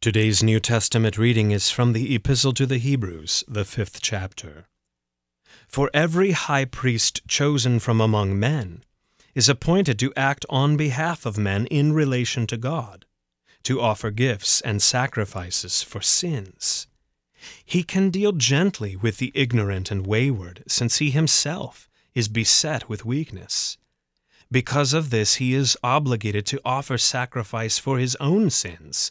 Today's New Testament reading is from the Epistle to the Hebrews, the fifth chapter. For every high priest chosen from among men is appointed to act on behalf of men in relation to God, to offer gifts and sacrifices for sins. He can deal gently with the ignorant and wayward, since he himself is beset with weakness. Because of this, he is obligated to offer sacrifice for his own sins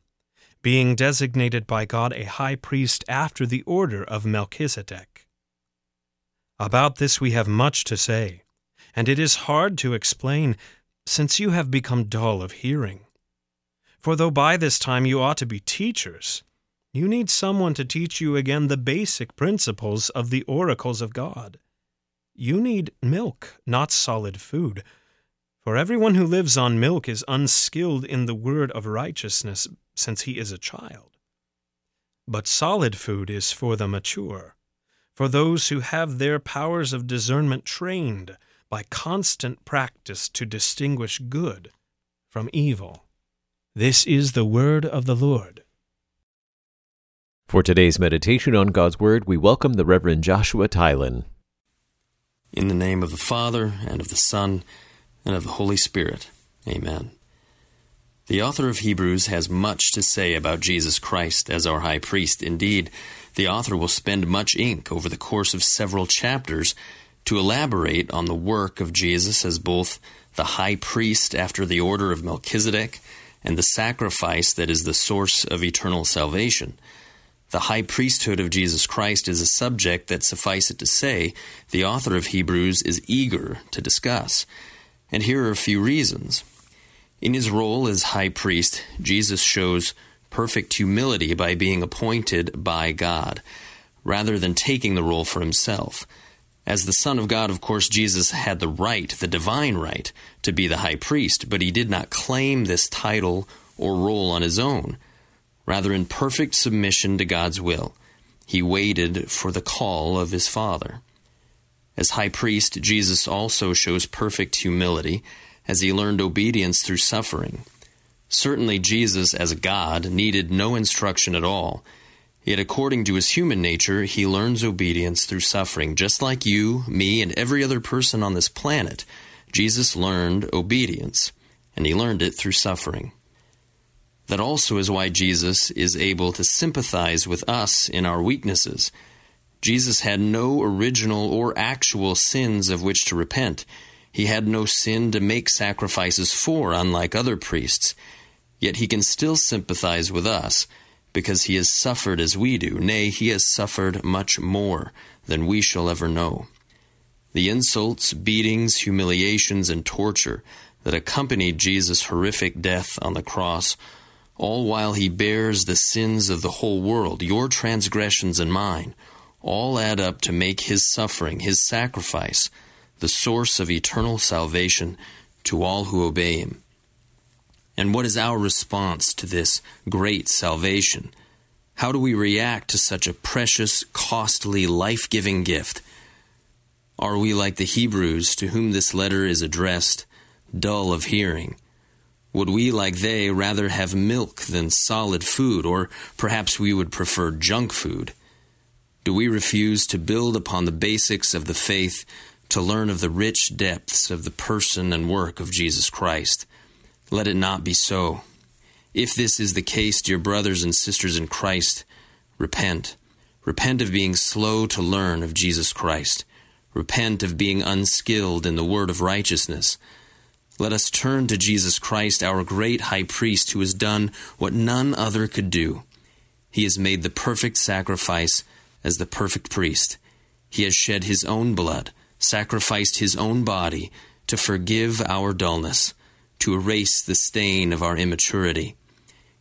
being designated by God a high priest after the order of Melchizedek. About this we have much to say, and it is hard to explain, since you have become dull of hearing. For though by this time you ought to be teachers, you need someone to teach you again the basic principles of the oracles of God. You need milk, not solid food. For everyone who lives on milk is unskilled in the word of righteousness, since he is a child. But solid food is for the mature, for those who have their powers of discernment trained by constant practice to distinguish good from evil. This is the word of the Lord. For today's meditation on God's Word, we welcome the Reverend Joshua Tylen. In the name of the Father, and of the Son, and of the Holy Spirit. Amen. The author of Hebrews has much to say about Jesus Christ as our high priest. Indeed, the author will spend much ink over the course of several chapters to elaborate on the work of Jesus as both the high priest after the order of Melchizedek and the sacrifice that is the source of eternal salvation. The high priesthood of Jesus Christ is a subject that, suffice it to say, the author of Hebrews is eager to discuss. And here are a few reasons. In his role as high priest, Jesus shows perfect humility by being appointed by God, rather than taking the role for himself. As the Son of God, of course, Jesus had the right, the divine right, to be the high priest, but he did not claim this title or role on his own. Rather, in perfect submission to God's will, he waited for the call of his Father. As high priest, Jesus also shows perfect humility as he learned obedience through suffering. Certainly, Jesus, as God, needed no instruction at all. Yet, according to his human nature, he learns obedience through suffering. Just like you, me, and every other person on this planet, Jesus learned obedience, and he learned it through suffering. That also is why Jesus is able to sympathize with us in our weaknesses. Jesus had no original or actual sins of which to repent. He had no sin to make sacrifices for, unlike other priests. Yet he can still sympathize with us, because he has suffered as we do. Nay, he has suffered much more than we shall ever know. The insults, beatings, humiliations, and torture that accompanied Jesus' horrific death on the cross, all while he bears the sins of the whole world, your transgressions and mine, all add up to make his suffering, his sacrifice, the source of eternal salvation to all who obey him. And what is our response to this great salvation? How do we react to such a precious, costly, life giving gift? Are we like the Hebrews to whom this letter is addressed, dull of hearing? Would we, like they, rather have milk than solid food, or perhaps we would prefer junk food? Do we refuse to build upon the basics of the faith to learn of the rich depths of the person and work of Jesus Christ. Let it not be so. If this is the case, dear brothers and sisters in Christ, repent. Repent of being slow to learn of Jesus Christ. repent of being unskilled in the word of righteousness. Let us turn to Jesus Christ, our great high priest, who has done what none other could do. He has made the perfect sacrifice as the perfect priest. He has shed his own blood, sacrificed his own body to forgive our dullness, to erase the stain of our immaturity.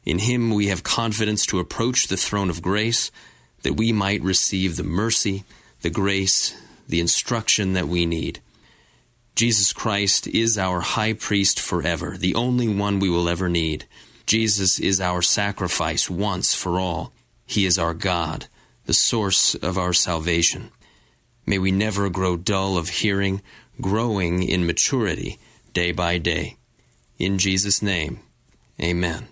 In him we have confidence to approach the throne of grace, that we might receive the mercy, the grace, the instruction that we need. Jesus Christ is our high priest forever, the only one we will ever need. Jesus is our sacrifice once for all. He is our God, the source of our salvation. May we never grow dull of hearing, growing in maturity day by day. In Jesus' name, amen.